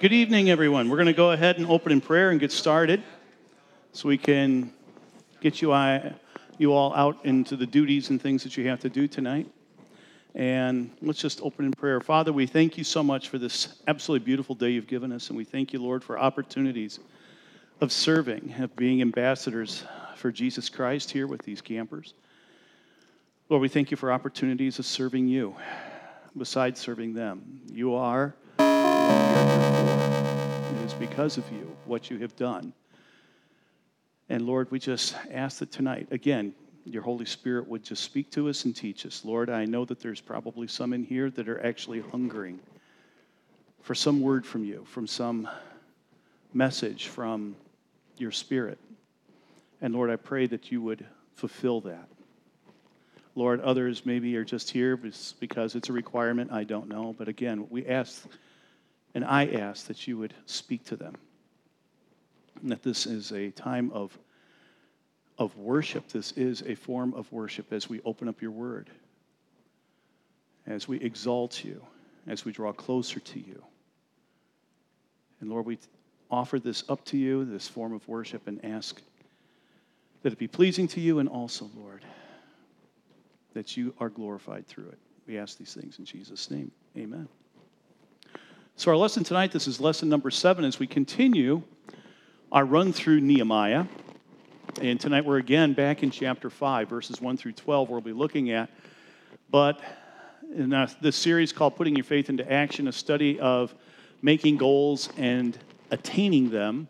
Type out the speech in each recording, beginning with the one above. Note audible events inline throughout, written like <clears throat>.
Good evening, everyone. We're going to go ahead and open in prayer and get started so we can get you, you all out into the duties and things that you have to do tonight. And let's just open in prayer. Father, we thank you so much for this absolutely beautiful day you've given us. And we thank you, Lord, for opportunities of serving, of being ambassadors for Jesus Christ here with these campers. Lord, we thank you for opportunities of serving you besides serving them. You are it is because of you, what you have done. And Lord, we just ask that tonight, again, your Holy Spirit would just speak to us and teach us. Lord, I know that there's probably some in here that are actually hungering for some word from you, from some message from your Spirit. And Lord, I pray that you would fulfill that. Lord, others maybe are just here because it's a requirement. I don't know. But again, we ask and I ask that you would speak to them. And that this is a time of, of worship. This is a form of worship as we open up your word, as we exalt you, as we draw closer to you. And Lord, we offer this up to you, this form of worship, and ask that it be pleasing to you, and also, Lord, that you are glorified through it. We ask these things in Jesus' name. Amen. So, our lesson tonight, this is lesson number seven, as we continue our run through Nehemiah. And tonight we're again back in chapter 5, verses 1 through 12, we'll be looking at. But in this series called Putting Your Faith into Action, a study of making goals and attaining them,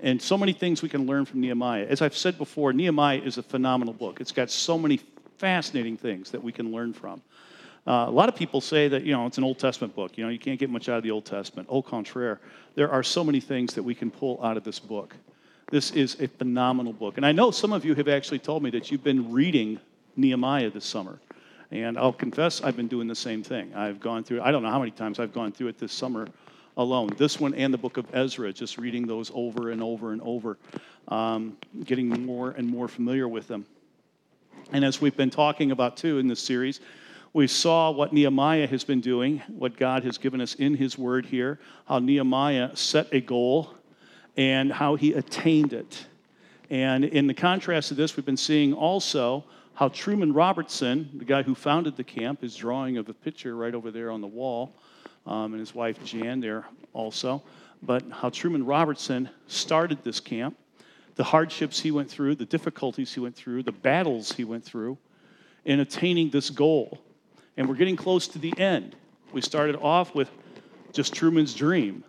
and so many things we can learn from Nehemiah. As I've said before, Nehemiah is a phenomenal book. It's got so many fascinating things that we can learn from. Uh, a lot of people say that, you know, it's an Old Testament book. You know, you can't get much out of the Old Testament. Au contraire, there are so many things that we can pull out of this book. This is a phenomenal book. And I know some of you have actually told me that you've been reading Nehemiah this summer. And I'll confess, I've been doing the same thing. I've gone through, I don't know how many times I've gone through it this summer alone. This one and the book of Ezra, just reading those over and over and over, um, getting more and more familiar with them. And as we've been talking about too in this series, we saw what Nehemiah has been doing, what God has given us in his word here, how Nehemiah set a goal and how he attained it. And in the contrast to this, we've been seeing also how Truman Robertson, the guy who founded the camp, is drawing of a picture right over there on the wall, um, and his wife Jan there also. But how Truman Robertson started this camp, the hardships he went through, the difficulties he went through, the battles he went through in attaining this goal and we're getting close to the end. We started off with just Truman's dream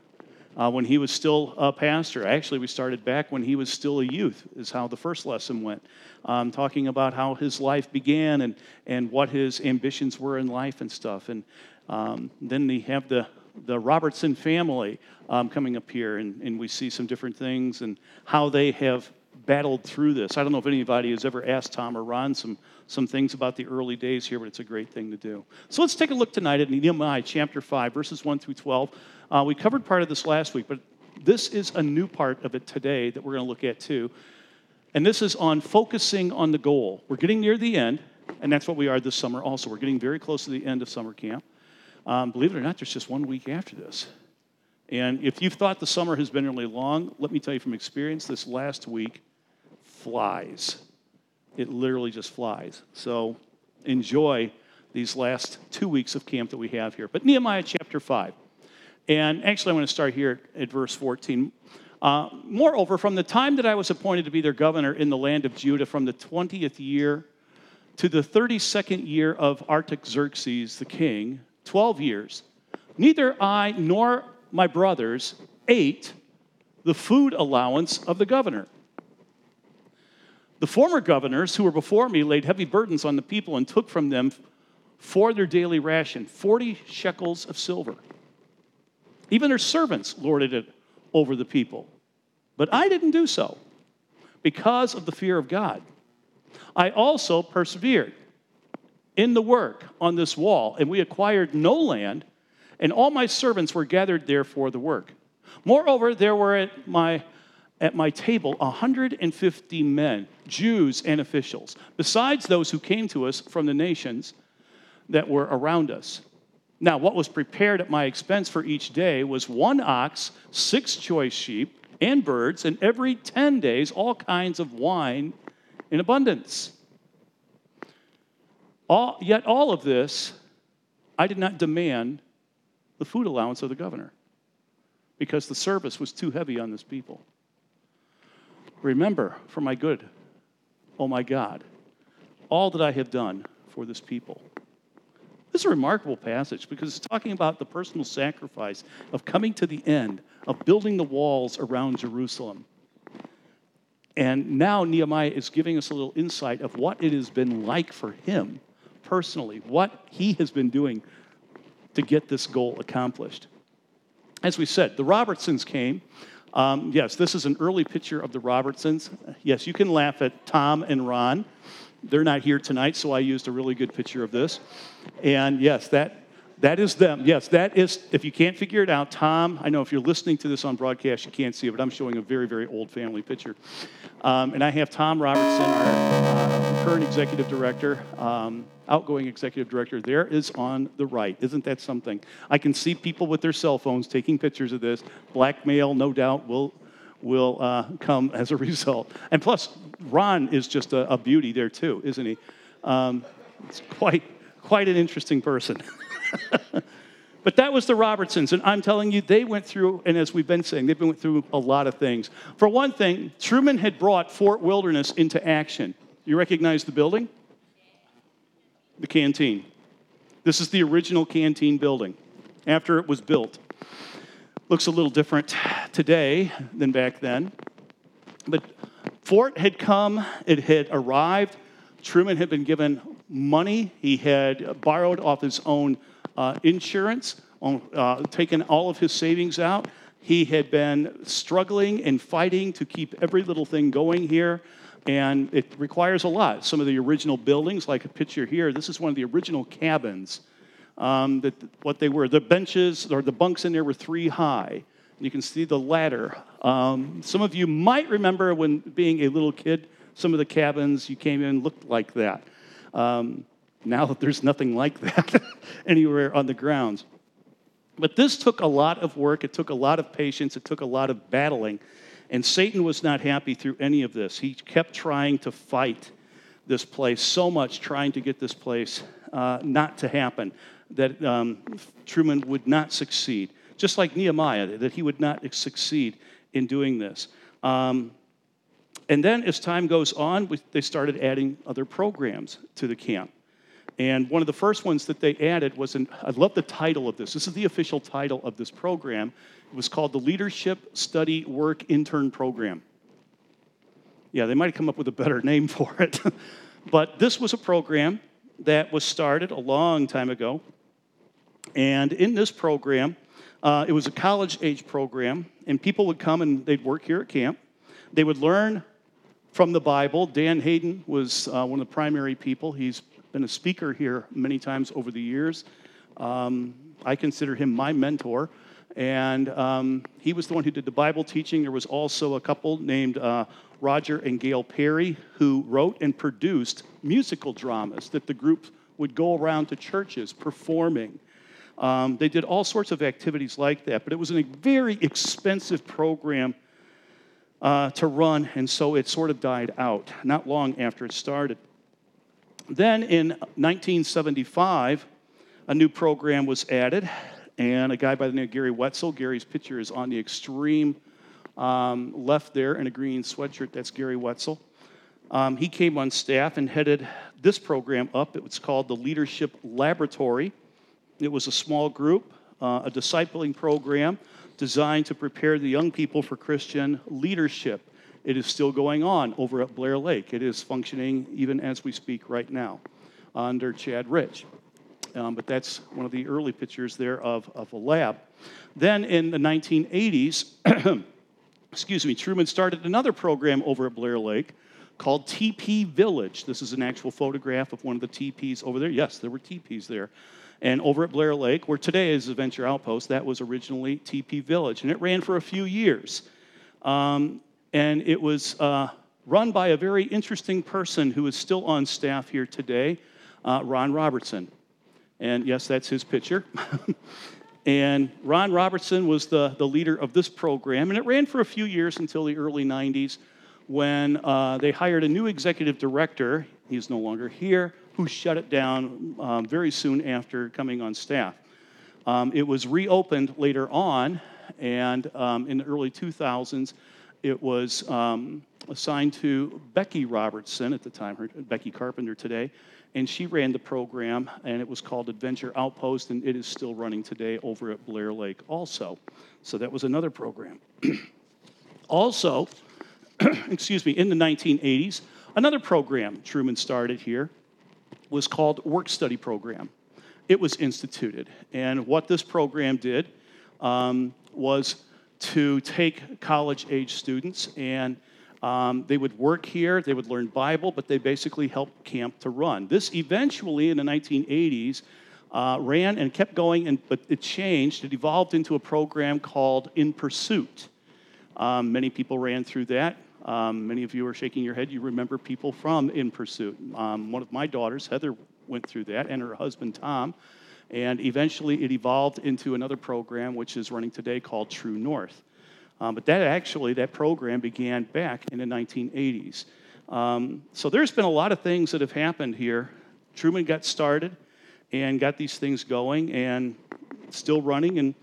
uh, when he was still a pastor. Actually, we started back when he was still a youth, is how the first lesson went, um, talking about how his life began and, and what his ambitions were in life and stuff. And um, then they have the, the Robertson family um, coming up here, and, and we see some different things and how they have battled through this. I don't know if anybody has ever asked Tom or Ron some some things about the early days here, but it's a great thing to do. So let's take a look tonight at Nehemiah chapter 5, verses 1 through 12. Uh, we covered part of this last week, but this is a new part of it today that we're going to look at too. And this is on focusing on the goal. We're getting near the end, and that's what we are this summer also. We're getting very close to the end of summer camp. Um, believe it or not, there's just one week after this. And if you've thought the summer has been really long, let me tell you from experience, this last week flies. It literally just flies. So enjoy these last two weeks of camp that we have here. But Nehemiah chapter 5. And actually, I want to start here at verse 14. Uh, Moreover, from the time that I was appointed to be their governor in the land of Judah, from the 20th year to the 32nd year of Artaxerxes the king, 12 years, neither I nor my brothers ate the food allowance of the governor the former governors who were before me laid heavy burdens on the people and took from them for their daily ration 40 shekels of silver. Even their servants lorded it over the people. But I didn't do so because of the fear of God. I also persevered in the work on this wall, and we acquired no land, and all my servants were gathered there for the work. Moreover, there were at my at my table 150 men, Jews and officials, besides those who came to us from the nations that were around us. Now, what was prepared at my expense for each day was one ox, six choice sheep, and birds, and every 10 days, all kinds of wine in abundance. All, yet, all of this, I did not demand the food allowance of the governor because the service was too heavy on this people. Remember, for my good, oh my God, all that I have done for this people. This is a remarkable passage because it's talking about the personal sacrifice of coming to the end, of building the walls around Jerusalem. And now Nehemiah is giving us a little insight of what it has been like for him personally, what he has been doing to get this goal accomplished. As we said, the Robertsons came. Um, yes, this is an early picture of the Robertsons. Yes, you can laugh at Tom and Ron. They're not here tonight, so I used a really good picture of this. And yes, that that is them. Yes, that is, if you can't figure it out, Tom, I know if you're listening to this on broadcast, you can't see it, but I'm showing a very, very old family picture. Um, and I have Tom Robertson, our uh, current executive director, um, outgoing executive director, there is on the right. Isn't that something? I can see people with their cell phones taking pictures of this. Blackmail, no doubt, will, will uh, come as a <laughs> result. And plus, Ron is just a, a beauty there, too, isn't he? Um, it's quite, quite an interesting person. <laughs> <laughs> but that was the Robertsons, and I'm telling you, they went through, and as we've been saying, they've been went through a lot of things. For one thing, Truman had brought Fort Wilderness into action. You recognize the building? The canteen. This is the original canteen building after it was built. Looks a little different today than back then. But Fort had come, it had arrived. Truman had been given money. He had borrowed off his own uh, insurance, on, uh, taken all of his savings out. He had been struggling and fighting to keep every little thing going here, and it requires a lot. Some of the original buildings, like a picture here, this is one of the original cabins. Um, that what they were, the benches or the bunks in there were three high. You can see the ladder. Um, some of you might remember when being a little kid, some of the cabins you came in looked like that. Um, now that there's nothing like that <laughs> anywhere on the grounds. But this took a lot of work, it took a lot of patience, it took a lot of battling. And Satan was not happy through any of this. He kept trying to fight this place so much, trying to get this place uh, not to happen, that um, Truman would not succeed. Just like Nehemiah, that he would not succeed in doing this. Um, and then as time goes on, they started adding other programs to the camp. And one of the first ones that they added was, an, I love the title of this. This is the official title of this program. It was called the Leadership Study Work Intern Program. Yeah, they might have come up with a better name <laughs> for it. but this was a program that was started a long time ago. And in this program, uh, it was a college age program, and people would come and they'd work here at camp. They would learn from the Bible. Dan Hayden was uh, one of the primary people. He's been a speaker here many times over the years. Um, I consider him my mentor. And um, he was the one who did the Bible teaching. There was also a couple named uh, Roger and Gail Perry who wrote and produced musical dramas that the group would go around to churches performing. Um, they did all sorts of activities like that, but it was a very expensive program uh, to run, and so it sort of died out not long after it started. Then in 1975, a new program was added, and a guy by the name of Gary Wetzel. Gary's picture is on the extreme um, left there in a green sweatshirt. That's Gary Wetzel. Um, he came on staff and headed this program up. It was called the Leadership Laboratory. It was a small group, uh, a discipling program designed to prepare the young people for Christian leadership. It is still going on over at Blair Lake. It is functioning even as we speak right now under Chad Rich. Um, but that's one of the early pictures there of, of a lab. Then in the 1980s, <clears throat> excuse me, Truman started another program over at Blair Lake called TP Village. This is an actual photograph of one of the TPs over there. Yes, there were TPs there. And over at Blair Lake, where today is Adventure Outpost, that was originally TP Village. And it ran for a few years. Um, and it was uh, run by a very interesting person who is still on staff here today, uh, Ron Robertson. And yes, that's his picture. <laughs> and Ron Robertson was the, the leader of this program. And it ran for a few years until the early 90s when uh, they hired a new executive director. He's no longer here, who shut it down um, very soon after coming on staff. Um, it was reopened later on, and um, in the early 2000s, it was um, assigned to Becky Robertson at the time, her, Becky Carpenter today, and she ran the program, and it was called Adventure Outpost, and it is still running today over at Blair Lake also. So that was another program. <clears throat> also, <clears throat> excuse me, in the 1980s, another program Truman started here was called Work Study Program. It was instituted, and what this program did um, was to take college age students and um, they would work here, they would learn Bible, but they basically helped camp to run. This eventually, in the 1980s, uh, ran and kept going, and, but it changed. It evolved into a program called In Pursuit. Um, many people ran through that. Um, many of you are shaking your head. You remember people from In Pursuit. Um, one of my daughters, Heather, went through that, and her husband, Tom. And eventually, it evolved into another program, which is running today called True North. Um, but that actually, that program began back in the 1980s. Um, so there's been a lot of things that have happened here. Truman got started and got these things going and still running. And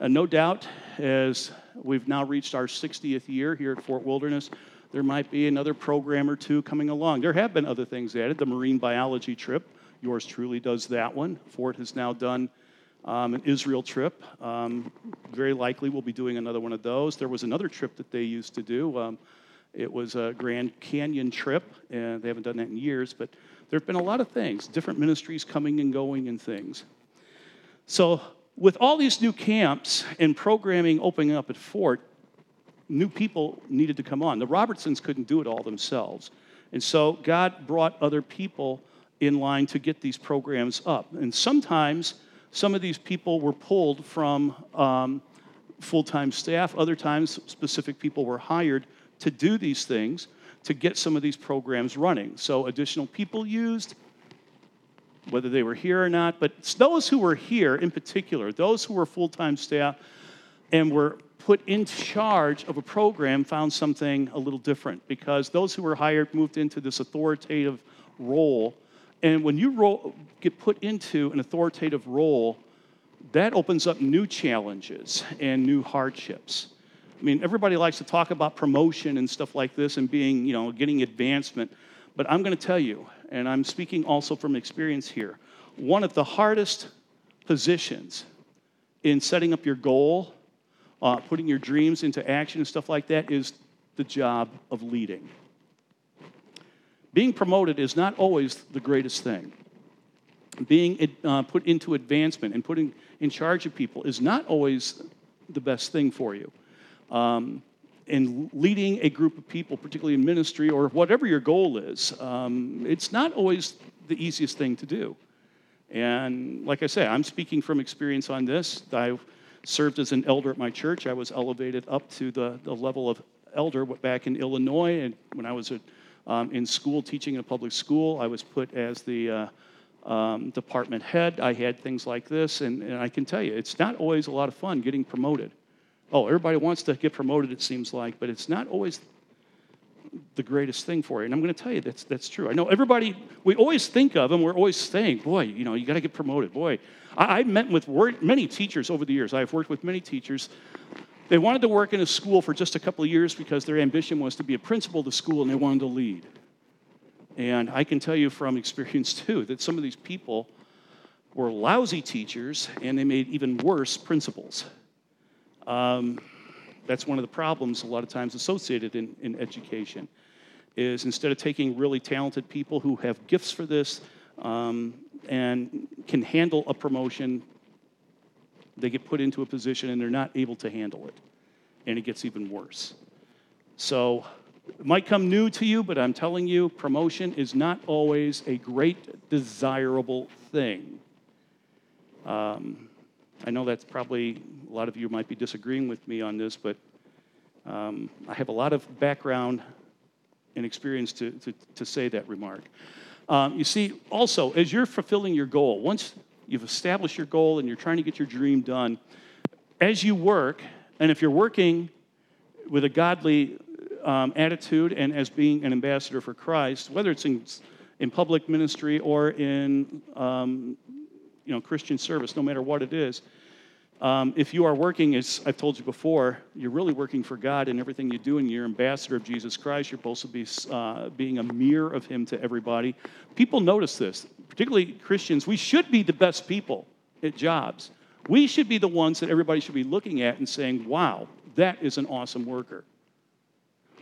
uh, no doubt, as we've now reached our 60th year here at Fort Wilderness, there might be another program or two coming along. There have been other things added. The marine biology trip, yours truly does that one. Fort has now done um, an Israel trip. Um, very likely we'll be doing another one of those. There was another trip that they used to do. Um, it was a Grand Canyon trip, and they haven't done that in years, but there have been a lot of things, different ministries coming and going and things. So, with all these new camps and programming opening up at Fort, new people needed to come on. The Robertsons couldn't do it all themselves. And so, God brought other people in line to get these programs up. And sometimes, some of these people were pulled from um, full time staff, other times, specific people were hired to do these things to get some of these programs running. So, additional people used, whether they were here or not, but those who were here in particular, those who were full time staff and were put in charge of a program found something a little different because those who were hired moved into this authoritative role and when you get put into an authoritative role, that opens up new challenges and new hardships. I mean, everybody likes to talk about promotion and stuff like this and being, you know, getting advancement. But I'm going to tell you, and I'm speaking also from experience here, one of the hardest positions in setting up your goal, uh, putting your dreams into action and stuff like that is the job of leading. Being promoted is not always the greatest thing. Being uh, put into advancement and putting in charge of people is not always the best thing for you. Um, and leading a group of people, particularly in ministry or whatever your goal is, um, it's not always the easiest thing to do. And like I say, I'm speaking from experience on this. I served as an elder at my church. I was elevated up to the, the level of elder back in Illinois, and when I was a um, in school, teaching in a public school, I was put as the uh, um, department head. I had things like this, and, and I can tell you, it's not always a lot of fun getting promoted. Oh, everybody wants to get promoted, it seems like, but it's not always the greatest thing for you. And I'm going to tell you that's, that's true. I know everybody, we always think of them, we're always saying, boy, you know, you got to get promoted. Boy, I, have met with many teachers over the years. I've worked with many teachers they wanted to work in a school for just a couple of years because their ambition was to be a principal of the school and they wanted to lead. And I can tell you from experience too that some of these people were lousy teachers and they made even worse principals. Um, that's one of the problems a lot of times associated in, in education is instead of taking really talented people who have gifts for this um, and can handle a promotion they get put into a position and they're not able to handle it. And it gets even worse. So it might come new to you, but I'm telling you, promotion is not always a great, desirable thing. Um, I know that's probably a lot of you might be disagreeing with me on this, but um, I have a lot of background and experience to, to, to say that remark. Um, you see, also, as you're fulfilling your goal, once you've established your goal and you're trying to get your dream done. As you work, and if you're working with a godly um, attitude and as being an ambassador for Christ, whether it's in, in public ministry or in um, you know, Christian service, no matter what it is, um, if you are working, as I've told you before, you're really working for God in everything you do, and you're ambassador of Jesus Christ. You're supposed to be uh, being a mirror of Him to everybody. People notice this, particularly Christians. We should be the best people at jobs. We should be the ones that everybody should be looking at and saying, wow, that is an awesome worker.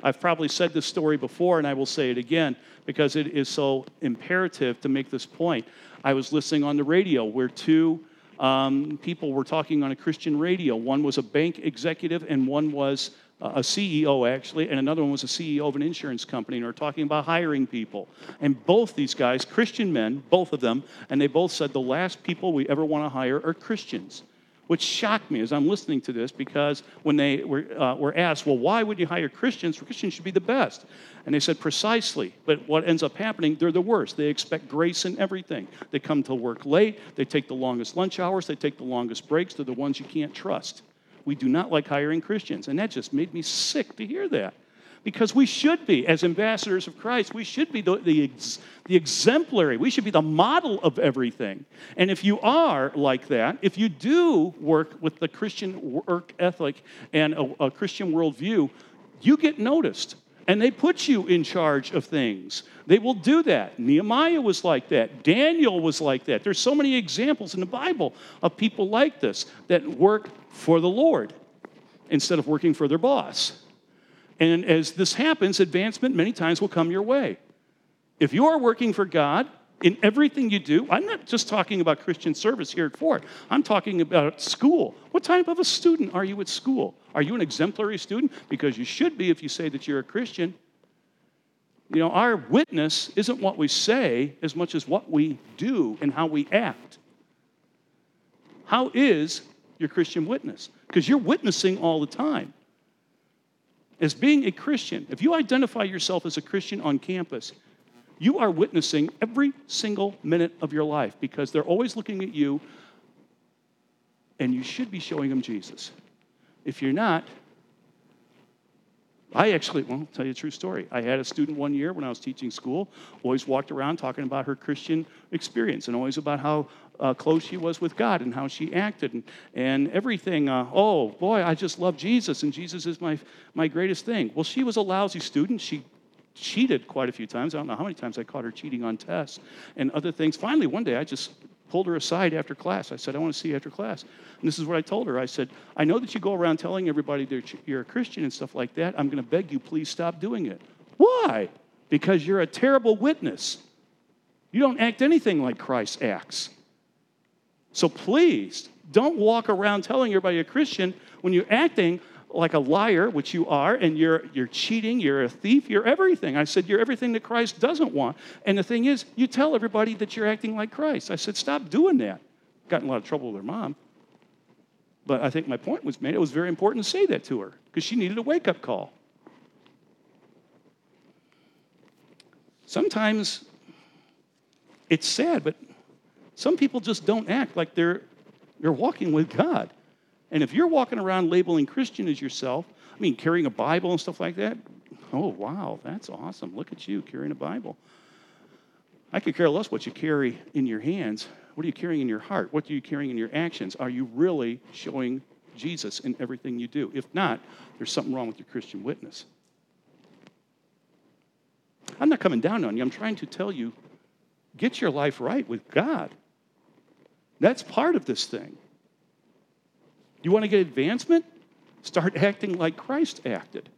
I've probably said this story before, and I will say it again because it is so imperative to make this point. I was listening on the radio where two um, people were talking on a Christian radio. One was a bank executive, and one was a CEO, actually, and another one was a CEO of an insurance company, and they were talking about hiring people. And both these guys, Christian men, both of them, and they both said the last people we ever want to hire are Christians which shocked me as I'm listening to this because when they were, uh, were asked, well, why would you hire Christians? Christians should be the best. And they said, precisely. But what ends up happening, they're the worst. They expect grace in everything. They come to work late, they take the longest lunch hours, they take the longest breaks. They're the ones you can't trust. We do not like hiring Christians. And that just made me sick to hear that because we should be, as ambassadors of Christ, we should be the, the, ex, the, exemplary. We should be the model of everything. And if you are like that, if you do work with the Christian work ethic and a, a Christian worldview, you get noticed. And they put you in charge of things. They will do that. Nehemiah was like that. Daniel was like that. There's so many examples in the Bible of people like this that work for the Lord instead of working for their boss. And as this happens, advancement many times will come your way. If you are working for God in everything you do, I'm not just talking about Christian service here at Fort, I'm talking about school. What type of a student are you at school? Are you an exemplary student? Because you should be if you say that you're a Christian. You know, our witness isn't what we say as much as what we do and how we act. How is your Christian witness? Because you're witnessing all the time as being a Christian, if you identify yourself as a Christian on campus, you are witnessing every single minute of your life because they're always looking at you and you should be showing them Jesus. If you're not, I actually, well, I'll tell you a true story. I had a student one year when I was teaching school, always walked around talking about her Christian experience and always about how uh, close she was with God and how she acted and, and everything. Uh, oh, boy, I just love Jesus, and Jesus is my, my greatest thing. Well, she was a lousy student. She cheated quite a few times. I don't know how many times I caught her cheating on tests and other things. Finally, one day, I just pulled her aside after class. I said, I want to see you after class. And this is what I told her. I said, I know that you go around telling everybody that you're a Christian and stuff like that. I'm going to beg you, please stop doing it. Why? Because you're a terrible witness. You don't act anything like Christ acts. So please don't walk around telling everybody you're a Christian when you're acting like a liar, which you are, and you're, you're cheating, you're a thief, you're everything. I said, You're everything that Christ doesn't want. And the thing is, you tell everybody that you're acting like Christ. I said, Stop doing that. Got in a lot of trouble with her mom. But I think my point was made. It was very important to say that to her because she needed a wake up call. Sometimes it's sad, but some people just don't act like they're, they're walking with God. And if you're walking around labeling Christian as yourself, I mean, carrying a Bible and stuff like that, oh, wow, that's awesome. Look at you carrying a Bible. I could care less what you carry in your hands. What are you carrying in your heart? What are you carrying in your actions? Are you really showing Jesus in everything you do? If not, there's something wrong with your Christian witness. I'm not coming down on you. I'm trying to tell you get your life right with God. That's part of this thing. You want to get advancement? Start acting like Christ acted.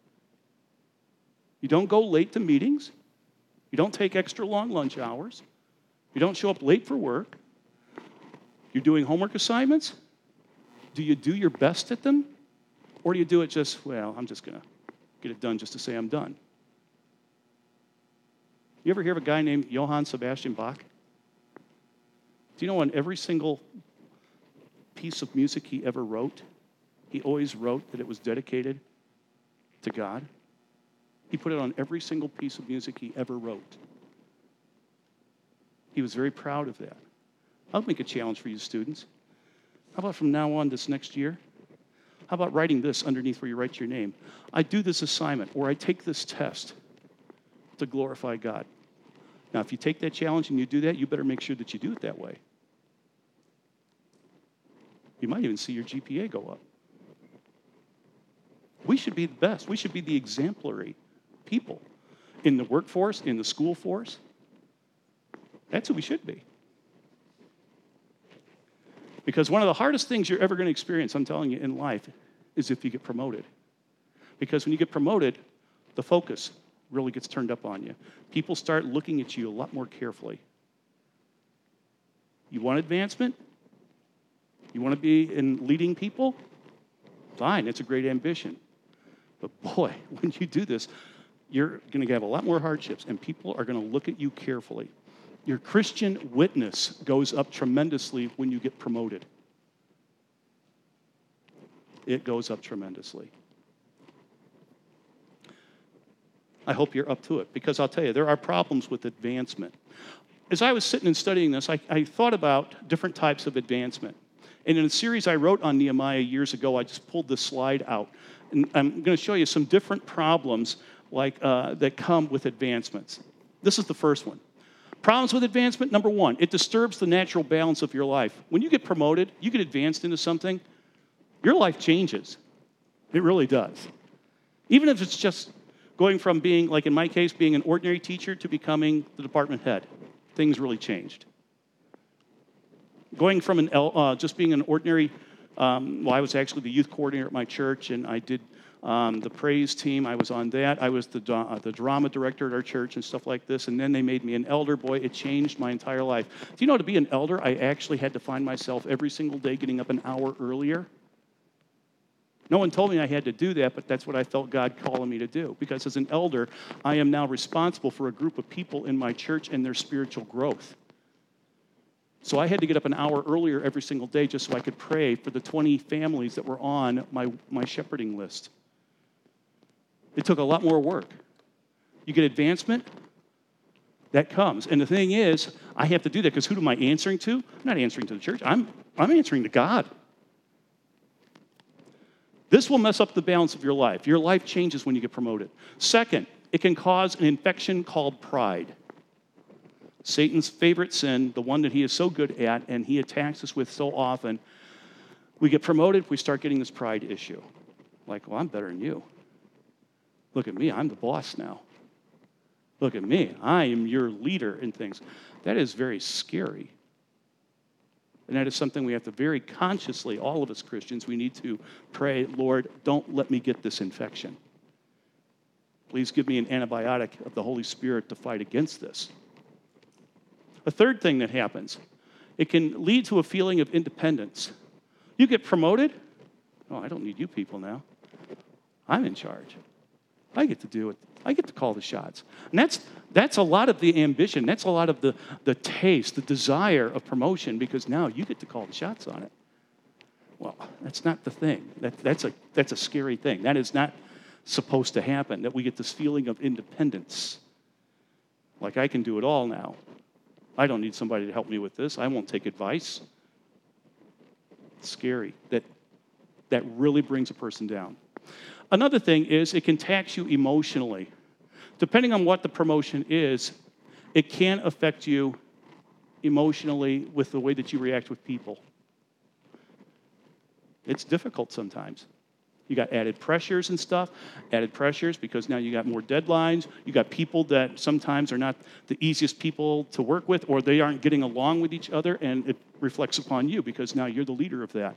You don't go late to meetings. You don't take extra long lunch hours. You don't show up late for work. You're doing homework assignments. Do you do your best at them? Or do you do it just, well, I'm just going to get it done just to say I'm done? You ever hear of a guy named Johann Sebastian Bach? Do you know on every single piece of music he ever wrote, he always wrote that it was dedicated to God. He put it on every single piece of music he ever wrote. He was very proud of that. I'll make a challenge for you, students. How about from now on this next year? How about writing this underneath where you write your name? I do this assignment or I take this test to glorify God. Now, if you take that challenge and you do that, you better make sure that you do it that way. You might even see your GPA go up. We should be the best. We should be the exemplary people in the workforce, in the school force. That's who we should be. Because one of the hardest things you're ever going to experience, I'm telling you, in life is if you get promoted. Because when you get promoted, the focus really gets turned up on you. People start looking at you a lot more carefully. You want advancement? You want to be in leading people? Fine, it's a great ambition. But boy, <laughs> when you do this, you're going to have a lot more hardships, and people are going to look at you carefully. Your Christian witness goes up tremendously when you get promoted. It goes up tremendously. I hope you're up to it because I'll tell you, there are problems with advancement. As I was sitting and studying this, I, I thought about different types of advancement. And in a series I wrote on Nehemiah years ago, I just pulled this slide out. And I'm going to show you some different problems like, uh, that come with advancements. This is the first one. Problems with advancement number one, it disturbs the natural balance of your life. When you get promoted, you get advanced into something, your life changes. It really does. Even if it's just going from being, like in my case, being an ordinary teacher to becoming the department head, things really changed. Going from an, uh, just being an ordinary, um, well, I was actually the youth coordinator at my church, and I did um, the praise team. I was on that. I was the, uh, the drama director at our church and stuff like this. And then they made me an elder. Boy, it changed my entire life. Do you know, to be an elder, I actually had to find myself every single day getting up an hour earlier. No one told me I had to do that, but that's what I felt God calling me to do. Because as an elder, I am now responsible for a group of people in my church and their spiritual growth. So I had to get up an hour earlier every single day just so I could pray for the 20 families that were on my, my shepherding list. It took a lot more work. You get advancement, that comes. And the thing is, I have to do that because who am I answering to? I'm not answering to the church, I'm, I'm answering to God. This will mess up the balance of your life. Your life changes when you get promoted. Second, it can cause an infection called pride. Satan's favorite sin, the one that he is so good at and he attacks us with so often. We get promoted, we start getting this pride issue. Like, well, I'm better than you. Look at me, I'm the boss now. Look at me, I am your leader in things. That is very scary. And that is something we have to very consciously, all of us Christians, we need to pray, Lord, don't let me get this infection. Please give me an antibiotic of the Holy Spirit to fight against this. A third thing that happens, it can lead to a feeling of independence. You get promoted, oh, I don't need you people now. I'm in charge. I get to do it. I get to call the shots. And that's, that's a lot of the ambition. That's a lot of the, the taste, the desire of promotion, because now you get to call the shots on it. Well, that's not the thing. That, that's, a, that's a scary thing. That is not supposed to happen, that we get this feeling of independence. Like I can do it all now. I don't need somebody to help me with this. I won't take advice. It's scary. That, that really brings a person down. Another thing is it can tax you emotionally. Depending on what the promotion is, it can affect you emotionally with the way that you react with people. It's difficult sometimes. You got added pressures and stuff, added pressures because now you got more deadlines. You got people that sometimes are not the easiest people to work with, or they aren't getting along with each other, and it reflects upon you because now you're the leader of that.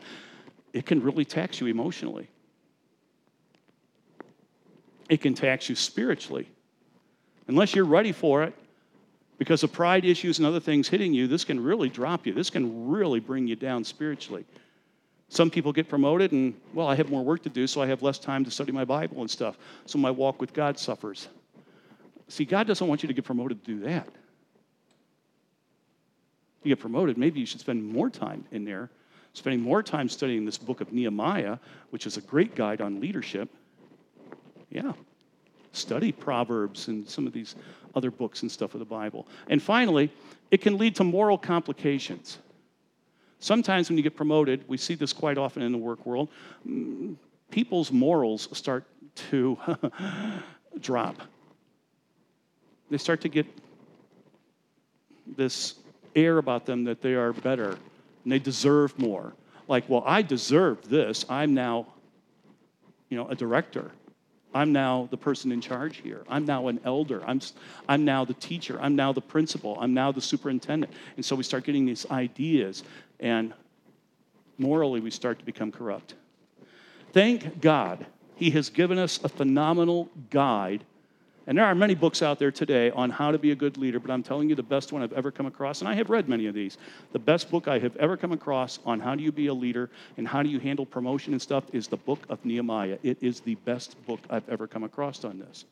It can really tax you emotionally it can tax you spiritually. Unless you're ready for it, because of pride issues and other things hitting you, this can really drop you. This can really bring you down spiritually. Some people get promoted, and, well, I have more work to do, so I have less time to study my Bible and stuff. So my walk with God suffers. See, God doesn't want you to get promoted to do that. You get promoted, maybe you should spend more time in there, spending more time studying this book of Nehemiah, which is a great guide on leadership yeah. Study Proverbs and some of these other books and stuff of the Bible. And finally, it can lead to moral complications. Sometimes when you get promoted, we see this quite often in the work world, mm, people's morals start to <laughs> drop. They start to get this air about them that they are better and they deserve more. Like, well, I deserve this. I'm now, you know, a director. I'm now the person in charge here. I'm now an elder. I'm, I'm now the teacher. I'm now the principal. I'm now the superintendent. And so we start getting these ideas, and morally we start to become corrupt. Thank God he has given us a phenomenal guide and there are many books out there today on how to be a good leader, but I'm telling you the best one I've ever come across, and I have read many of these. The best book I have ever come across on how do you be a leader and how do you handle promotion and stuff is the book of Nehemiah. It is the best book I've ever come across on this.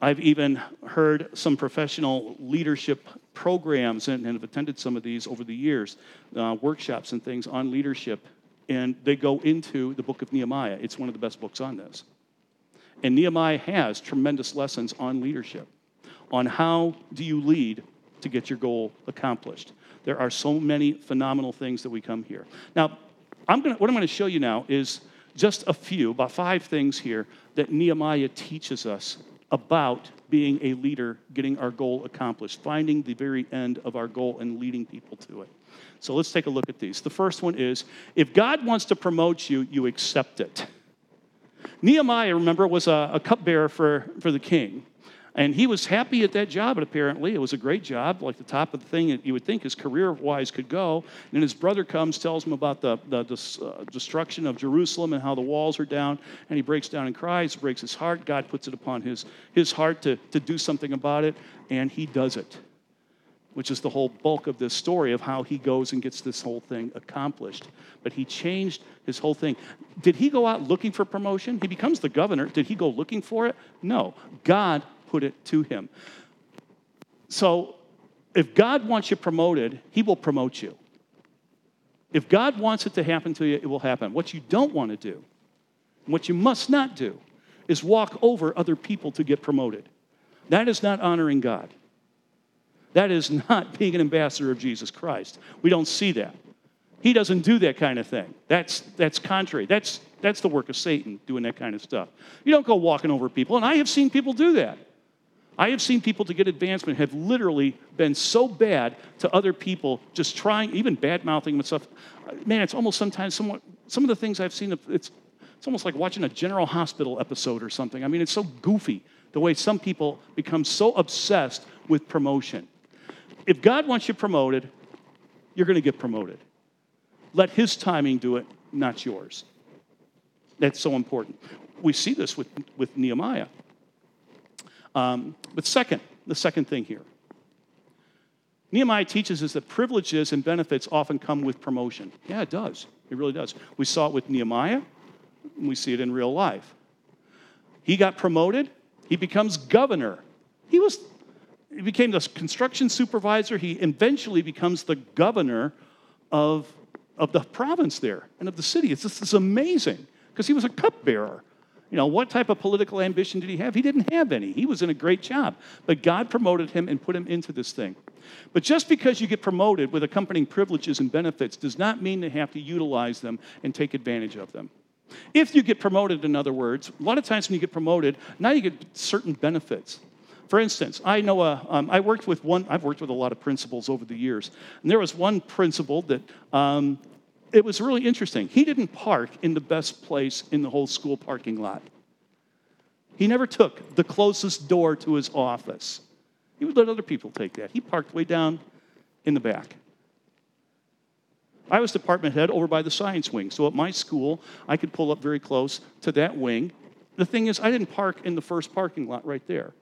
I've even heard some professional leadership programs and, and have attended some of these over the years, uh, workshops and things on leadership, and they go into the book of Nehemiah. It's one of the best books on this. And Nehemiah has tremendous lessons on leadership, on how do you lead to get your goal accomplished. There are so many phenomenal things that we come here. Now, I'm gonna, what I'm going to show you now is just a few, about five things here that Nehemiah teaches us about being a leader, getting our goal accomplished, finding the very end of our goal and leading people to it. So let's take a look at these. The first one is if God wants to promote you, you accept it. Nehemiah, remember, was a, a cupbearer for, for the king. And he was happy at that job, apparently. It was a great job, like the top of the thing that you would think his career wise could go. And his brother comes, tells him about the, the, the uh, destruction of Jerusalem and how the walls are down. And he breaks down and cries, breaks his heart. God puts it upon his, his heart to, to do something about it, and he does it which is the whole bulk of this story of how he goes and gets this whole thing accomplished. But he changed his whole thing. Did he go out looking for promotion? He becomes the governor. Did he go looking for it? No. God put it to him. So if God wants you promoted, he will promote you. If God wants it to happen to you, it will happen. What you don't want to do, what you must not do, is walk over other people to get promoted. That is not honoring God. That is not <laughs> being an ambassador of Jesus Christ. We don't see that. He doesn't do that kind of thing. That's, that's contrary. That's, that's the work of Satan, doing that kind of stuff. You don't go walking over people, and I have seen people do that. I have seen people to get advancement have literally been so bad to other people, just trying, even bad mouthing them and stuff. Man, it's almost sometimes somewhat, some of the things I've seen, it's, it's almost like watching a General Hospital episode or something. I mean, it's so goofy the way some people become so obsessed with promotion. If God wants you promoted, you're going to get promoted. Let His timing do it, not yours. That's so important. We see this with, with Nehemiah. Um, but second, the second thing here Nehemiah teaches us that privileges and benefits often come with promotion. Yeah, it does. It really does. We saw it with Nehemiah, we see it in real life. He got promoted, he becomes governor. He was he became the construction supervisor. He eventually becomes the governor of, of the province there and of the city. It's just it's amazing because he was a cupbearer. You know, what type of political ambition did he have? He didn't have any. He was in a great job. But God promoted him and put him into this thing. But just because you get promoted with accompanying privileges and benefits does not mean they have to utilize them and take advantage of them. If you get promoted, in other words, a lot of times when you get promoted, now you get certain benefits. For instance, I know a, um, I worked with one, I've worked with a lot of principals over the years, and there was one principal that um, it was really interesting. He didn't park in the best place in the whole school parking lot. He never took the closest door to his office. He would let other people take that. He parked way down in the back. I was department head over by the science wing, so at my school, I could pull up very close to that wing. The thing is, I didn't park in the first parking lot right there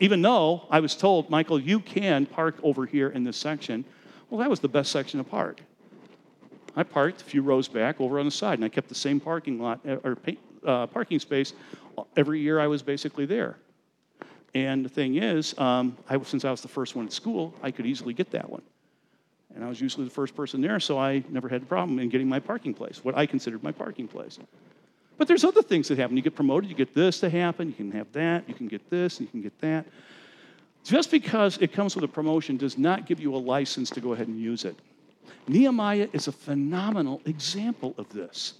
even though I was told, Michael, you can park over here in this section. Well, that was the best section to park. I parked a few rows back over on the side, and I kept the same parking lot uh, or uh, parking space every year I was basically there. And the thing is, um, I, since I was the first one at school, I could easily get that one. And I was usually the first person there, so I never had a problem in getting my parking place, what I considered my parking place. But there's other things that happen. You get promoted, you get this to happen, you can have that, you can get this, you can get that. Just because it comes with a promotion does not give you a license to go ahead and use it. Nehemiah is a phenomenal example of this.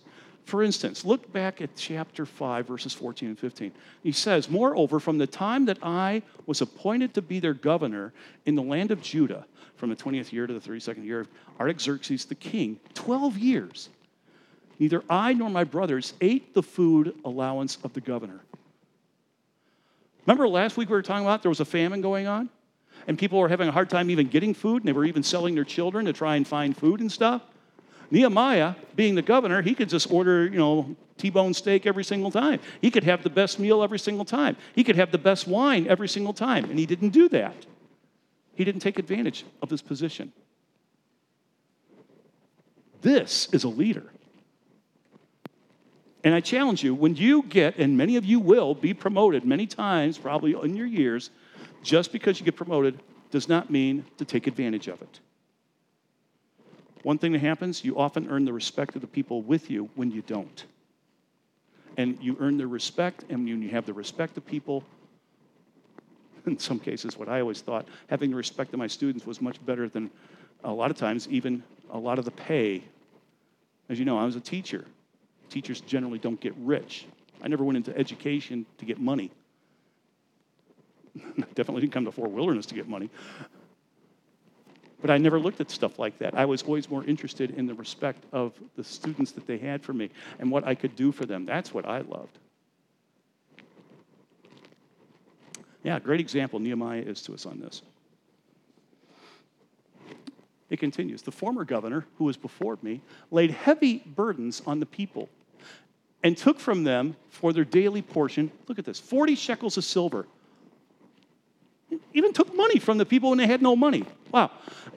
For instance, look back at chapter 5, verses 14 and 15. He says, Moreover, from the time that I was appointed to be their governor in the land of Judah, from the 20th year to the 32nd year of Artaxerxes the king, 12 years, neither I nor my brothers ate the food allowance of the governor. Remember last week we were talking about there was a famine going on? And people were having a hard time even getting food, and they were even selling their children to try and find food and stuff. Nehemiah, being the governor, he could just order, you know, T-bone steak every single time. He could have the best meal every single time. He could have the best wine every single time, and he didn't do that. He didn't take advantage of his position. This is a leader. And I challenge you, when you get, and many of you will be promoted many times, probably in your years, just because you get promoted does not mean to take advantage of it. One thing that happens, you often earn the respect of the people with you when you don't. And you earn their respect, and when you have the respect of people, <laughs> in some cases, what I always thought, having the respect of my students was much better than a lot of times, even a lot of the pay. As you know, I was a teacher. Teachers generally don't get rich. I never went into education to get money. <laughs> I Definitely didn't come to Fort Wilderness to get money. But I never looked at stuff like that. I was always more interested in the respect of the students that they had for me and what I could do for them. That's what I loved. Yeah, great example Nehemiah is to us on this. It continues The former governor, who was before me, laid heavy burdens on the people and took from them for their daily portion, look at this, 40 shekels of silver even took money from the people when they had no money. Wow.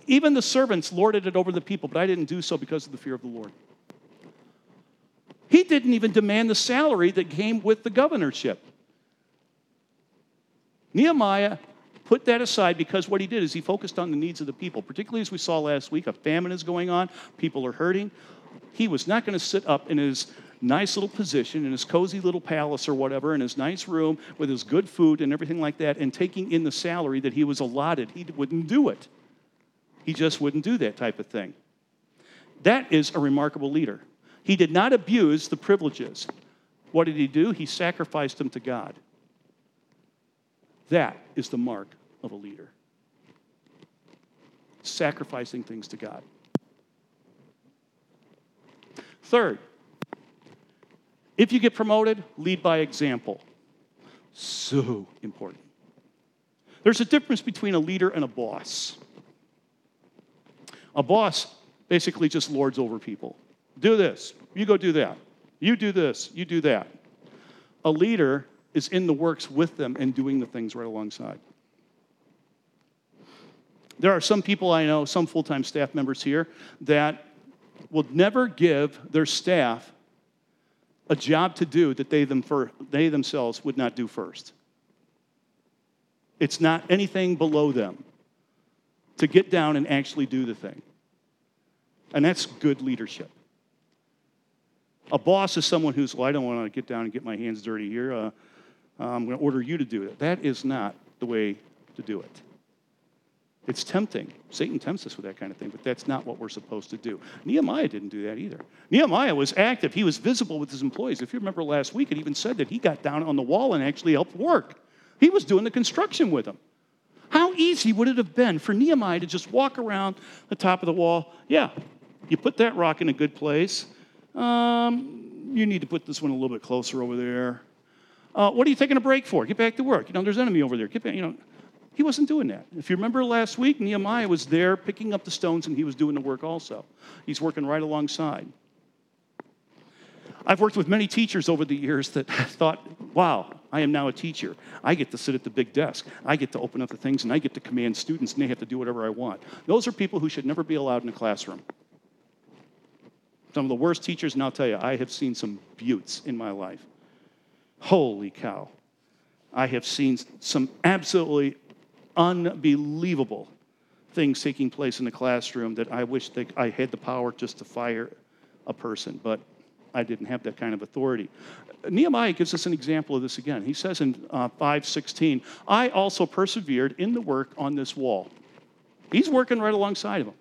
Even the servants lorded it over the people, but I didn't do so because of the fear of the Lord. He didn't even demand the salary that came with the governorship. Nehemiah put that aside because what he did is he focused on the needs of the people, particularly as we saw last week. A famine is going on, people are hurting. He was not going to sit up in his nice little position in his cozy little palace or whatever, in his nice room with his good food and everything like that, and taking in the salary that he was allotted. He wouldn't do it. He just wouldn't do that type of thing. That is a remarkable leader. He did not abuse the privileges. What did he do? He sacrificed them to God. That is the mark of a leader. Sacrificing things to God. Third, if you get promoted, lead by example. So important. There's a difference between a leader and a boss. A boss basically just lords over people. Do this, you go do that. You do this, you do that. A leader is in the works with them and doing the things right alongside. There are some people I know, some full time staff members here, that will never give their staff a job to do that they, them for, they themselves would not do first. It's not anything below them to get down and actually do the thing. And that's good leadership. A boss is someone who's, well, I don't want to get down and get my hands dirty here. Uh, I'm going to order you to do it. That is not the way to do it. It's tempting. Satan tempts us with that kind of thing, but that's not what we're supposed to do. Nehemiah didn't do that either. Nehemiah was active, he was visible with his employees. If you remember last week, it even said that he got down on the wall and actually helped work. He was doing the construction with them. How easy would it have been for Nehemiah to just walk around the top of the wall? Yeah, you put that rock in a good place. Um, you need to put this one a little bit closer over there. Uh, what are you taking a break for? Get back to work. You know, there's enemy over there. Get back, you know. He wasn't doing that. If you remember last week, Nehemiah was there picking up the stones and he was doing the work also. He's working right alongside. I've worked with many teachers over the years that thought, wow, I am now a teacher. I get to sit at the big desk. I get to open up the things and I get to command students and they have to do whatever I want. Those are people who should never be allowed in a classroom. Some of the worst teachers, and I'll tell you, I have seen some buttes in my life. Holy cow. I have seen some absolutely unbelievable things taking place in the classroom that I wish that I had the power just to fire a person. But I didn't have that kind of authority. Nehemiah gives us an example of this again. He says in uh, 5:16, "I also persevered in the work on this wall." He's working right alongside of him.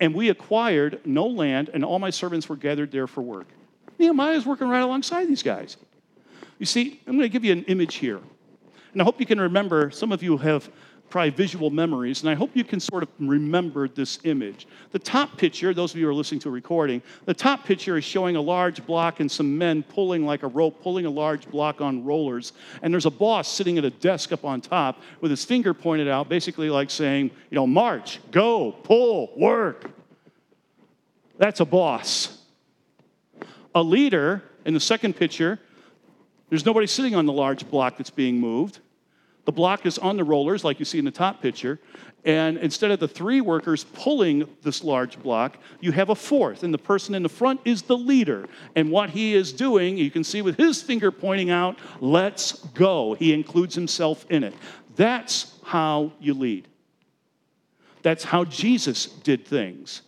And we acquired no land, and all my servants were gathered there for work. Nehemiah is working right alongside these guys. You see, I'm going to give you an image here. And I hope you can remember, some of you have probably visual memories, and I hope you can sort of remember this image. The top picture, those of you who are listening to a recording, the top picture is showing a large block and some men pulling like a rope, pulling a large block on rollers. And there's a boss sitting at a desk up on top with his finger pointed out, basically like saying, you know, march, go, pull, work. That's a boss. A leader in the second picture, there's nobody sitting on the large block that's being moved. The block is on the rollers, like you see in the top picture. And instead of the three workers pulling this large block, you have a fourth. And the person in the front is the leader. And what he is doing, you can see with his finger pointing out, let's go. He includes himself in it. That's how you lead. That's how Jesus did things.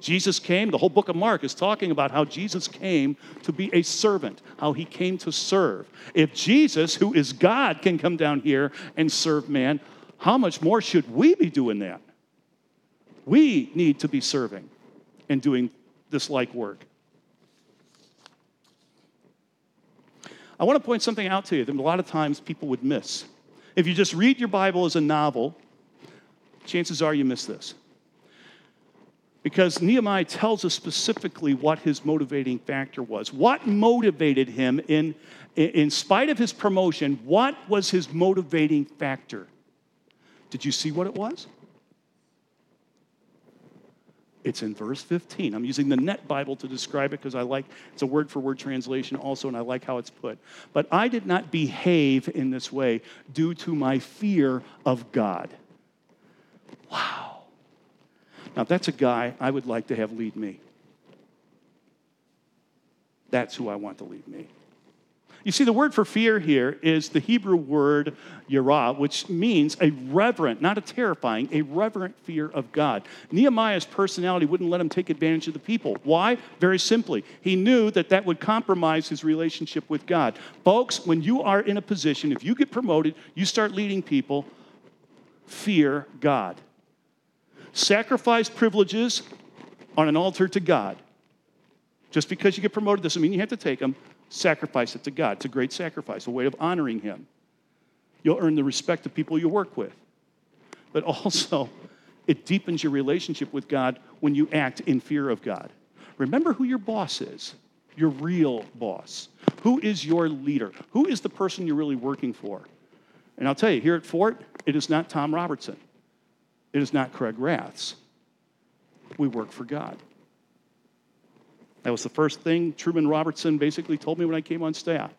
Jesus came, the whole book of Mark is talking about how Jesus came to be a servant, how he came to serve. If Jesus, who is God, can come down here and serve man, how much more should we be doing that? We need to be serving and doing this like work. I want to point something out to you that a lot of times people would miss. If you just read your Bible as a novel, chances are you miss this because Nehemiah tells us specifically what his motivating factor was. What motivated him in, in spite of his promotion? What was his motivating factor? Did you see what it was? It's in verse 15. I'm using the Net Bible to describe it because I like it's a word for word translation also, and I like how it's put. But I did not behave in this way due to my fear of God. Wow. Now, that's a guy I would like to have lead me. That's who I want to lead me. You see, the word for fear here is the Hebrew word yirah, which means a reverent, not a terrifying, a reverent fear of God. Nehemiah's personality wouldn't let him take advantage of the people. Why? Very simply, he knew that that would compromise his relationship with God. Folks, when you are in a position, if you get promoted, you start leading people, fear God. Sacrifice privileges on an altar to God. Just because you get promoted doesn't mean you have to take them. Sacrifice it to God. It's a great sacrifice, a way of honoring Him. You'll earn the respect of people you work with. But also, <laughs> it deepens your relationship with God when you act in fear of God. Remember who your boss is, your real boss. Who is your leader? Who is the person you're really working for? And I'll tell you, here at Fort, it is not Tom Robertson. It is not Craig Raths. We work for God. That was the first thing Truman Robertson basically told me when I came on staff.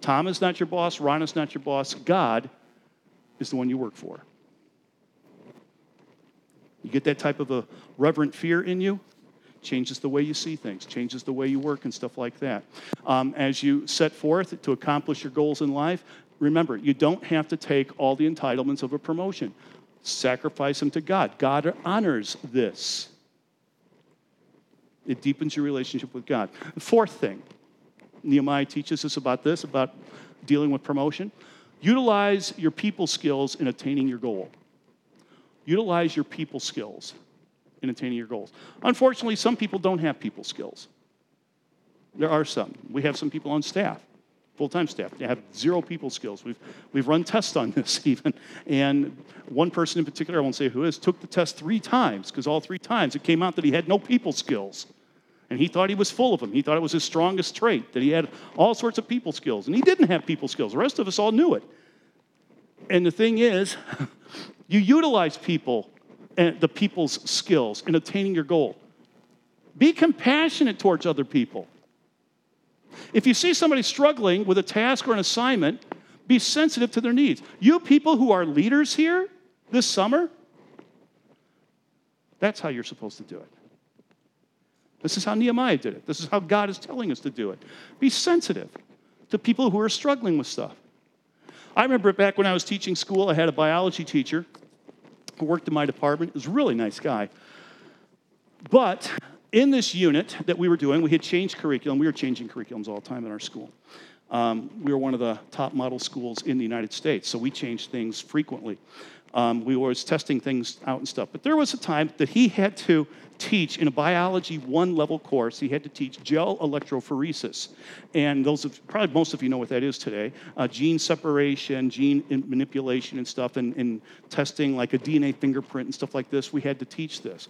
Tom is not your boss, Ron is not your boss. God is the one you work for. You get that type of a reverent fear in you, changes the way you see things, changes the way you work, and stuff like that. Um, as you set forth to accomplish your goals in life, remember, you don't have to take all the entitlements of a promotion sacrifice them to God. God honors this. It deepens your relationship with God. The fourth thing, Nehemiah teaches us about this, about dealing with promotion. Utilize your people skills in attaining your goal. Utilize your people skills in attaining your goals. Unfortunately, some people don't have people skills. There are some. We have some people on staff full-time staff. They have zero people skills. We've, we've run tests on <laughs> this even. And one person in particular, I won't say who is, took the test three times because all three times it came out that he had no people skills. And he thought he was full of them. He thought it was his strongest trait, that he had all sorts of people skills. And he didn't have people skills. The rest of us all knew it. And the thing is, <laughs> you utilize people and the people's skills in attaining your goal. Be compassionate towards other people. If you see somebody struggling with a task or an assignment, be sensitive to their needs. You people who are leaders here this summer, that's how you're supposed to do it. This is how Nehemiah did it. This is how God is telling us to do it. Be sensitive to people who are struggling with stuff. I remember back when I was teaching school, I had a biology teacher who worked in my department. He was a really nice guy. But in this unit that we were doing, we had changed curriculum. We were changing curriculums all the time in our school. Um, we were one of the top model schools in the United States, so we changed things frequently. Um, we were always testing things out and stuff. But there was a time that he had to teach in a biology one level course, he had to teach gel electrophoresis. And those of, probably most of you know what that is today uh, gene separation, gene manipulation, and stuff, and, and testing like a DNA fingerprint and stuff like this. We had to teach this.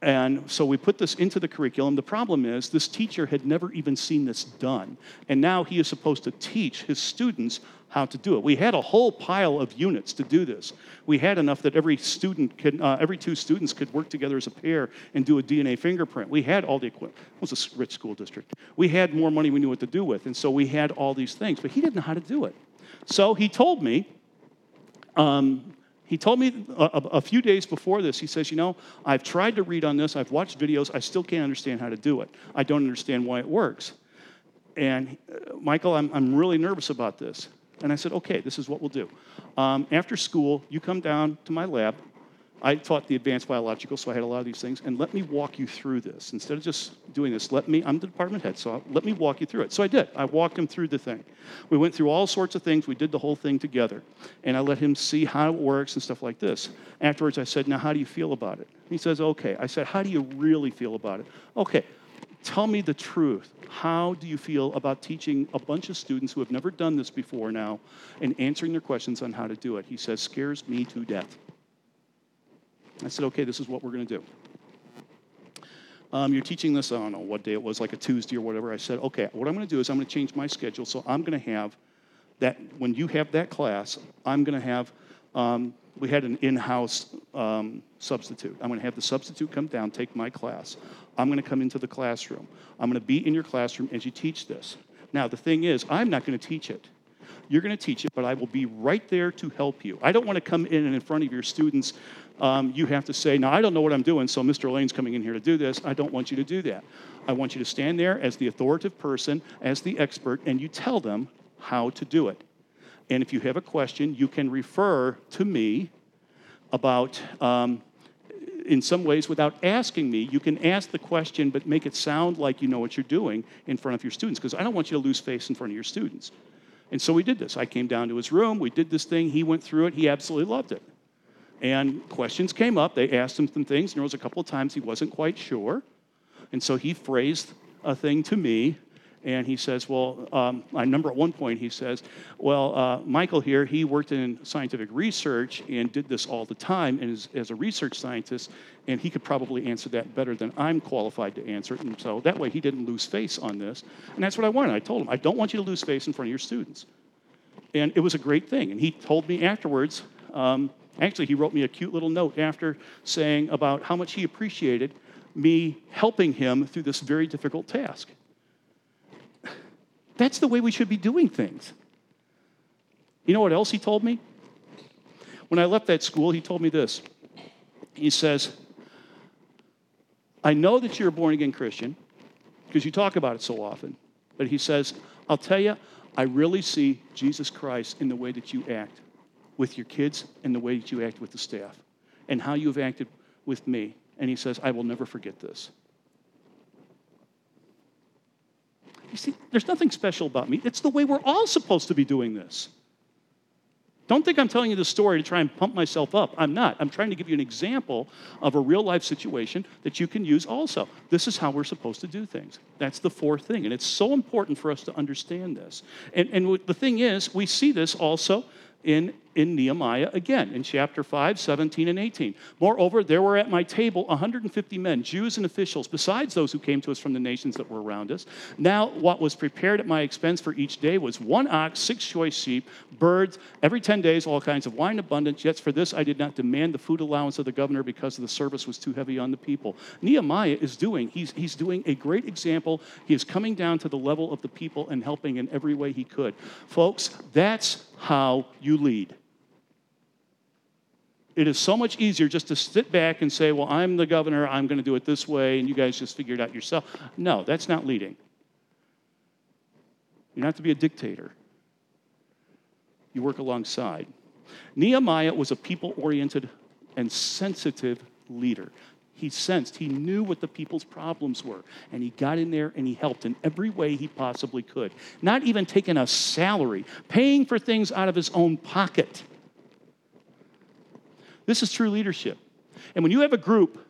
And so we put this into the curriculum. The problem is, this teacher had never even seen this done. And now he is supposed to teach his students how to do it. We had a whole pile of units to do this. We had enough that every student could, uh, every two students could work together as a pair and do a DNA fingerprint. We had all the equipment. It was a rich school district. We had more money we knew what to do with. And so we had all these things, but he didn't know how to do it. So he told me, um, he told me a, a, few days before this, he says, You know, I've tried to read on this, I've watched videos, I still can't understand how to do it. I don't understand why it works. And uh, Michael, I'm, I'm really nervous about this. And I said, Okay, this is what we'll do. Um, after school, you come down to my lab, I taught the advanced biological, so I had a lot of these things, and let me walk you through this. Instead of just doing this, let me, I'm the department head, so let me walk you through it. So I did. I walked him through the thing. We went through all sorts of things. We did the whole thing together. And I let him see how it works and stuff like this. Afterwards, I said, Now, how do you feel about it? He says, Okay. I said, How do you really feel about it? Okay. Tell me the truth. How do you feel about teaching a bunch of students who have never done this before now and answering their questions on how to do it? He says, Scares me to death. I said, okay, this is what we're going to do. Um, you're teaching this, I don't know what day it was, like a Tuesday or whatever. I said, okay, what I'm going to do is I'm going to change my schedule. So I'm going to have that, when you have that class, I'm going to have, um, we had an in house um, substitute. I'm going to have the substitute come down, take my class. I'm going to come into the classroom. I'm going to be in your classroom as you teach this. Now, the thing is, I'm not going to teach it. You're going to teach it, but I will be right there to help you. I don't want to come in and in front of your students um, you have to say, Now, I don't know what I'm doing, so Mr. Lane's coming in here to do this. I don't want you to do that. I want you to stand there as the authoritative person, as the expert, and you tell them how to do it. And if you have a question, you can refer to me about, um, in some ways, without asking me, you can ask the question, but make it sound like you know what you're doing in front of your students, because I don't want you to lose face in front of your students. And so we did this. I came down to his room, we did this thing, he went through it, he absolutely loved it. And questions came up. They asked him some things, and there was a couple of times he wasn't quite sure. And so he phrased a thing to me, and he says, Well, um, I remember at one point he says, Well, uh, Michael here, he worked in scientific research and did this all the time and as a research scientist, and he could probably answer that better than I'm qualified to answer it. And so that way he didn't lose face on this. And that's what I wanted. I told him, I don't want you to lose face in front of your students. And it was a great thing. And he told me afterwards, um, Actually, he wrote me a cute little note after saying about how much he appreciated me helping him through this very difficult task. That's the way we should be doing things. You know what else he told me? When I left that school, he told me this. He says, I know that you're a born again Christian because you talk about it so often. But he says, I'll tell you, I really see Jesus Christ in the way that you act with your kids and the way that you act with the staff and how you've acted with me. And he says, I will never forget this. You see, there's nothing special about me. It's the way we're all supposed to be doing this. Don't think I'm telling you this story to try and pump myself up. I'm not. I'm trying to give you an example of a real life situation that you can use also. This is how we're supposed to do things. That's the fourth thing. And it's so important for us to understand this. And, and the thing is, we see this also in, in Nehemiah again in chapter 5, 17, and 18. Moreover, there were at my table 150 men, Jews and officials, besides those who came to us from the nations that were around us. Now, what was prepared at my expense for each day was one ox, six choice sheep, birds, every 10 days, all kinds of wine abundant. Yet for this I did not demand the food allowance of the governor because the service was too heavy on the people. Nehemiah is doing, he's, he's doing a great example. He is coming down to the level of the people and helping in every way he could. Folks, that's how you lead. It is so much easier just to sit back and say, Well, I'm the governor, I'm going to do it this way, and you guys just figure it out yourself. No, that's not leading. You don't have to be a dictator, you work alongside. Nehemiah was a people oriented and sensitive leader. He sensed, he knew what the people's problems were, and he got in there and he helped in every way he possibly could. Not even taking a salary, paying for things out of his own pocket. This is true leadership. And when you have a group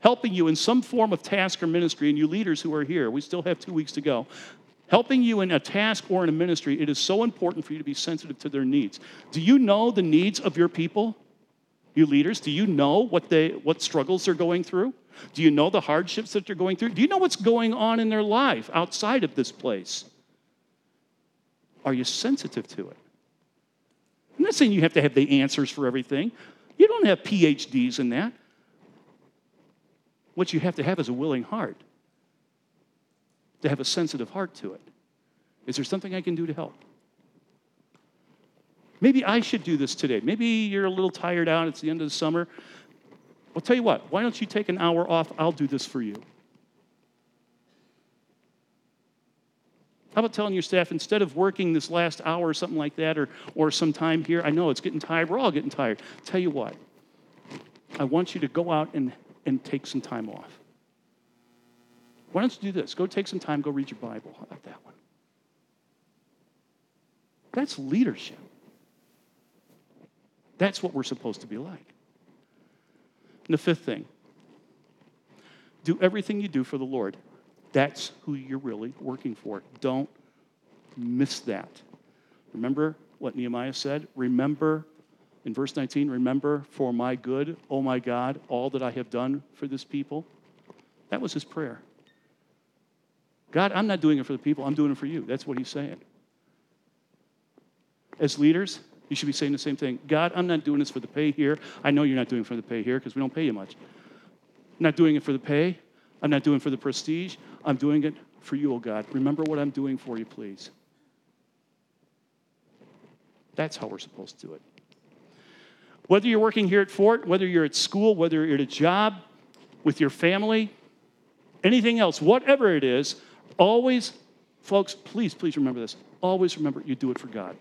helping you in some form of task or ministry, and you leaders who are here, we still have two weeks to go, helping you in a task or in a ministry, it is so important for you to be sensitive to their needs. Do you know the needs of your people? You leaders, do you know what they what struggles they're going through? Do you know the hardships that they're going through? Do you know what's going on in their life outside of this place? Are you sensitive to it? I'm not saying you have to have the answers for everything. You don't have PhDs in that. What you have to have is a willing heart, to have a sensitive heart to it. Is there something I can do to help? Maybe I should do this today. Maybe you're a little tired out, it's the end of the summer. I'll tell you what, why don't you take an hour off? I'll do this for you. How about telling your staff, instead of working this last hour or something like that, or, or some time here, I know it's getting tired, we're all getting tired. Tell you what, I want you to go out and, and take some time off. Why don't you do this? Go take some time, go read your Bible. How about that one? That's leadership. That's what we're supposed to be like. And the fifth thing do everything you do for the Lord. That's who you're really working for. Don't miss that. Remember what Nehemiah said? Remember in verse 19, remember for my good, oh my God, all that I have done for this people. That was his prayer. God, I'm not doing it for the people, I'm doing it for you. That's what he's saying. As leaders, you should be saying the same thing. God, I'm not doing this for the pay here. I know you're not doing it for the pay here because we don't pay you much. I'm not doing it for the pay. I'm not doing it for the prestige. I'm doing it for you, oh God. Remember what I'm doing for you, please. That's how we're supposed to do it. Whether you're working here at Fort, whether you're at school, whether you're at a job, with your family, anything else, whatever it is, always, folks, please, please remember this. Always remember you do it for God.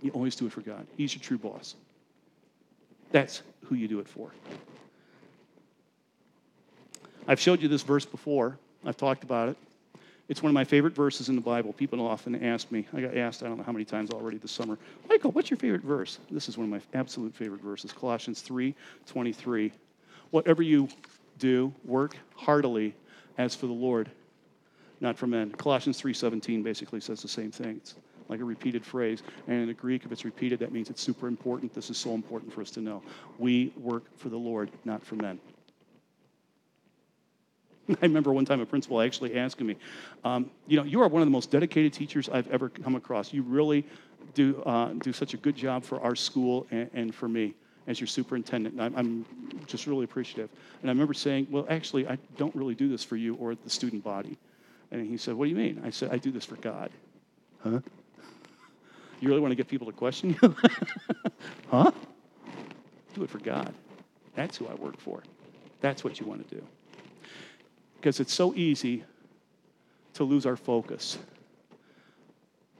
You always do it for God. He's your true boss. That's who you do it for. I've showed you this verse before. I've talked about it. It's one of my favorite verses in the Bible. People often ask me, I got asked I don't know how many times already this summer, Michael, what's your favorite verse? This is one of my absolute favorite verses, Colossians 3 23. Whatever you do, work heartily as for the Lord, not for men. Colossians 3:17 basically says the same thing. It's like a repeated phrase. And in the Greek, if it's repeated, that means it's super important. This is so important for us to know. We work for the Lord, not for men. <laughs> I remember one time a principal actually asking me, um, you know, you are one of the most dedicated teachers I've ever come across. You really do, uh, do such a good job for our school and, and for me as your superintendent. I'm, I'm, just really appreciative. And I remember saying, well, actually, I don't really do this for you or the student body. And he said, what do you mean? I said, I do this for God. Huh? You really want to get people to question you? <laughs> huh? Do it for God. That's who I work for. That's what you want to do. Because it's so easy to lose our focus,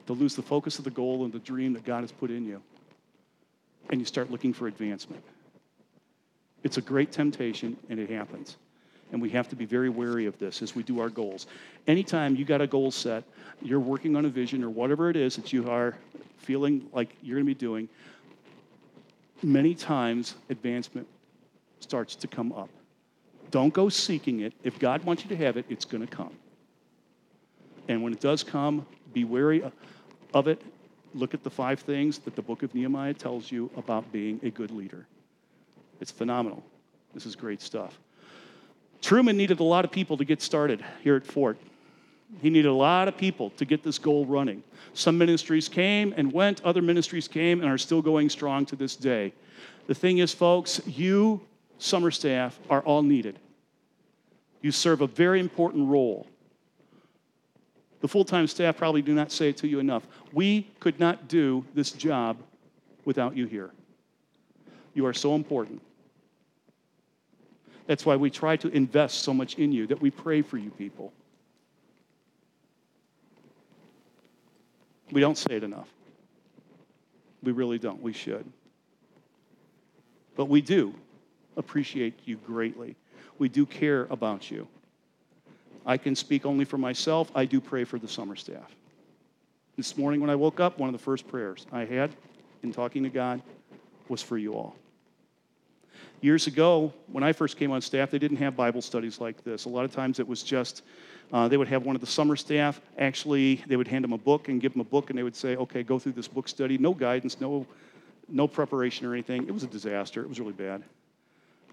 to lose the focus of the goal and the dream that God has put in you, and you start looking for advancement. It's a great temptation, and it happens. And we have to be very wary of this as we do our goals. Anytime you got a goal set, you're working on a vision or whatever it is that you are feeling like you're going to be doing, many times advancement starts to come up. Don't go seeking it. If God wants you to have it, it's going to come. And when it does come, be wary of it. Look at the five things that the book of Nehemiah tells you about being a good leader. It's phenomenal. This is great stuff. Truman needed a lot of people to get started here at Fort. He needed a lot of people to get this goal running. Some ministries came and went, other ministries came and are still going strong to this day. The thing is, folks, you, summer staff, are all needed. You serve a very important role. The full time staff probably do not say it to you enough. We could not do this job without you here. You are so important. That's why we try to invest so much in you, that we pray for you people. We don't say it enough. We really don't. We should. But we do. appreciate you greatly. We do care about you. I can speak only for myself. I do pray for the summer staff. This morning when I woke up, one of the first prayers I had in talking to God was for you all. Years ago, when I first came on staff, they didn't have Bible studies like this. A lot of times it was just, uh, they would have one of the summer staff. Actually, they would hand them a book and give them a book, and they would say, okay, go through this book study. No guidance, no, no preparation or anything. It was a disaster. It was really bad.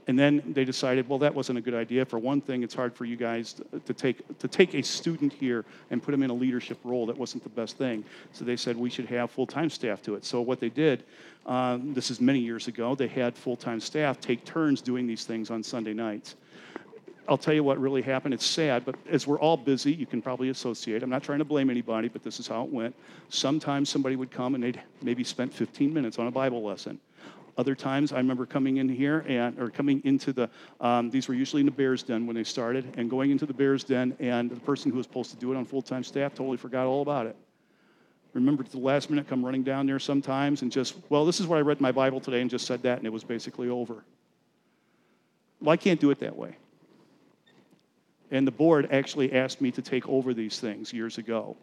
And then they decided, well, that wasn't a good idea. For one thing, it's hard for you guys to take, to take a student here and put him in a leadership role. That wasn't the best thing. So they said we should have full time staff to it. So what they did, um, this is many years ago, they had full time staff take turns doing these things on Sunday nights. I'll tell you what really happened. It's sad, but as we're all busy, you can probably associate. I'm not trying to blame anybody, but this is how it went. Sometimes somebody would come and they'd maybe spent 15 minutes on a Bible lesson. Other times, I remember coming in here and or coming into the. Um, these were usually in the Bears Den when they started, and going into the Bears Den, and the person who was supposed to do it on full-time staff totally forgot all about it. Remember at the last minute, come running down there sometimes and just, well, this is what I read in my Bible today, and just said that, and it was basically over. Well, I can't do it that way. And the board actually asked me to take over these things years ago.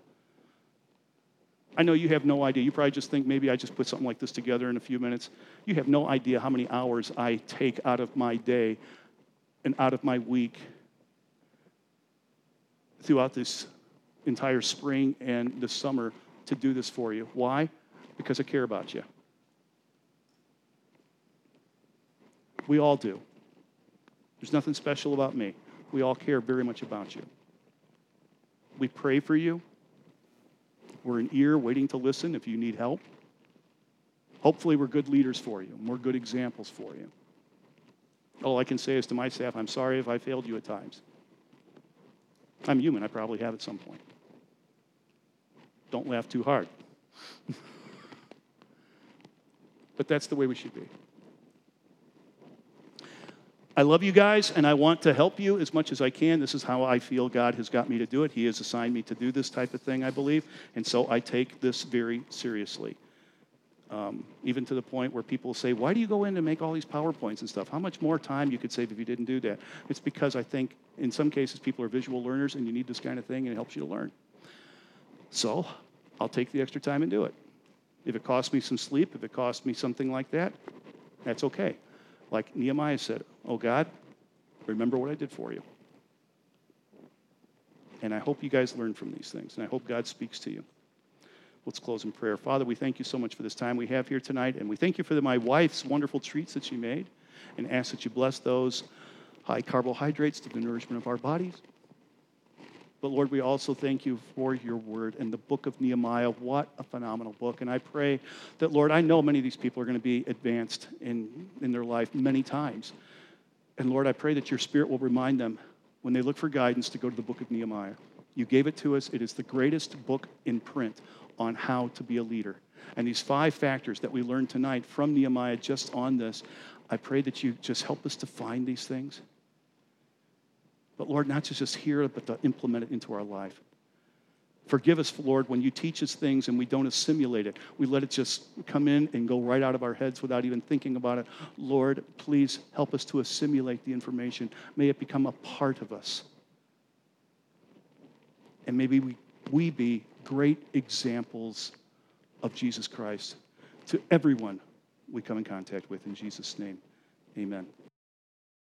I know you have no idea. You probably just think maybe I just put something like this together in a few minutes. You have no idea how many hours I take out of my day and out of my week throughout this entire spring and the summer to do this for you. Why? Because I care about you. We all do. There's nothing special about me. We all care very much about you. We pray for you. We're an ear waiting to listen if you need help. Hopefully, we're good leaders for you, we're good examples for you. All I can say is to my staff, I'm sorry if I failed you at times. I'm human, I probably have at some point. Don't laugh too hard. <laughs> but that's the way we should be. I love you guys and I want to help you as much as I can. This is how I feel God has got me to do it. He has assigned me to do this type of thing, I believe. And so I take this very seriously. Um, even to the point where people say, Why do you go in and make all these PowerPoints and stuff? How much more time you could save if you didn't do that? It's because I think in some cases people are visual learners and you need this kind of thing and it helps you to learn. So I'll take the extra time and do it. If it costs me some sleep, if it costs me something like that, that's okay. Like Nehemiah said, Oh God, remember what I did for you. And I hope you guys learn from these things, and I hope God speaks to you. Let's close in prayer. Father, we thank you so much for this time we have here tonight, and we thank you for the, my wife's wonderful treats that she made, and ask that you bless those high carbohydrates to the nourishment of our bodies. But Lord, we also thank you for your word and the book of Nehemiah. What a phenomenal book. And I pray that, Lord, I know many of these people are going to be advanced in, in their life many times. And Lord, I pray that your spirit will remind them when they look for guidance to go to the book of Nehemiah. You gave it to us, it is the greatest book in print on how to be a leader. And these five factors that we learned tonight from Nehemiah just on this, I pray that you just help us to find these things but Lord, not to just hear it, but to implement it into our life. Forgive us, Lord, when you teach us things and we don't assimilate it. We let it just come in and go right out of our heads without even thinking about it. Lord, please help us to assimilate the information. May it become a part of us. And maybe we, we be great examples of Jesus Christ to everyone we come in contact with. In Jesus' name, amen.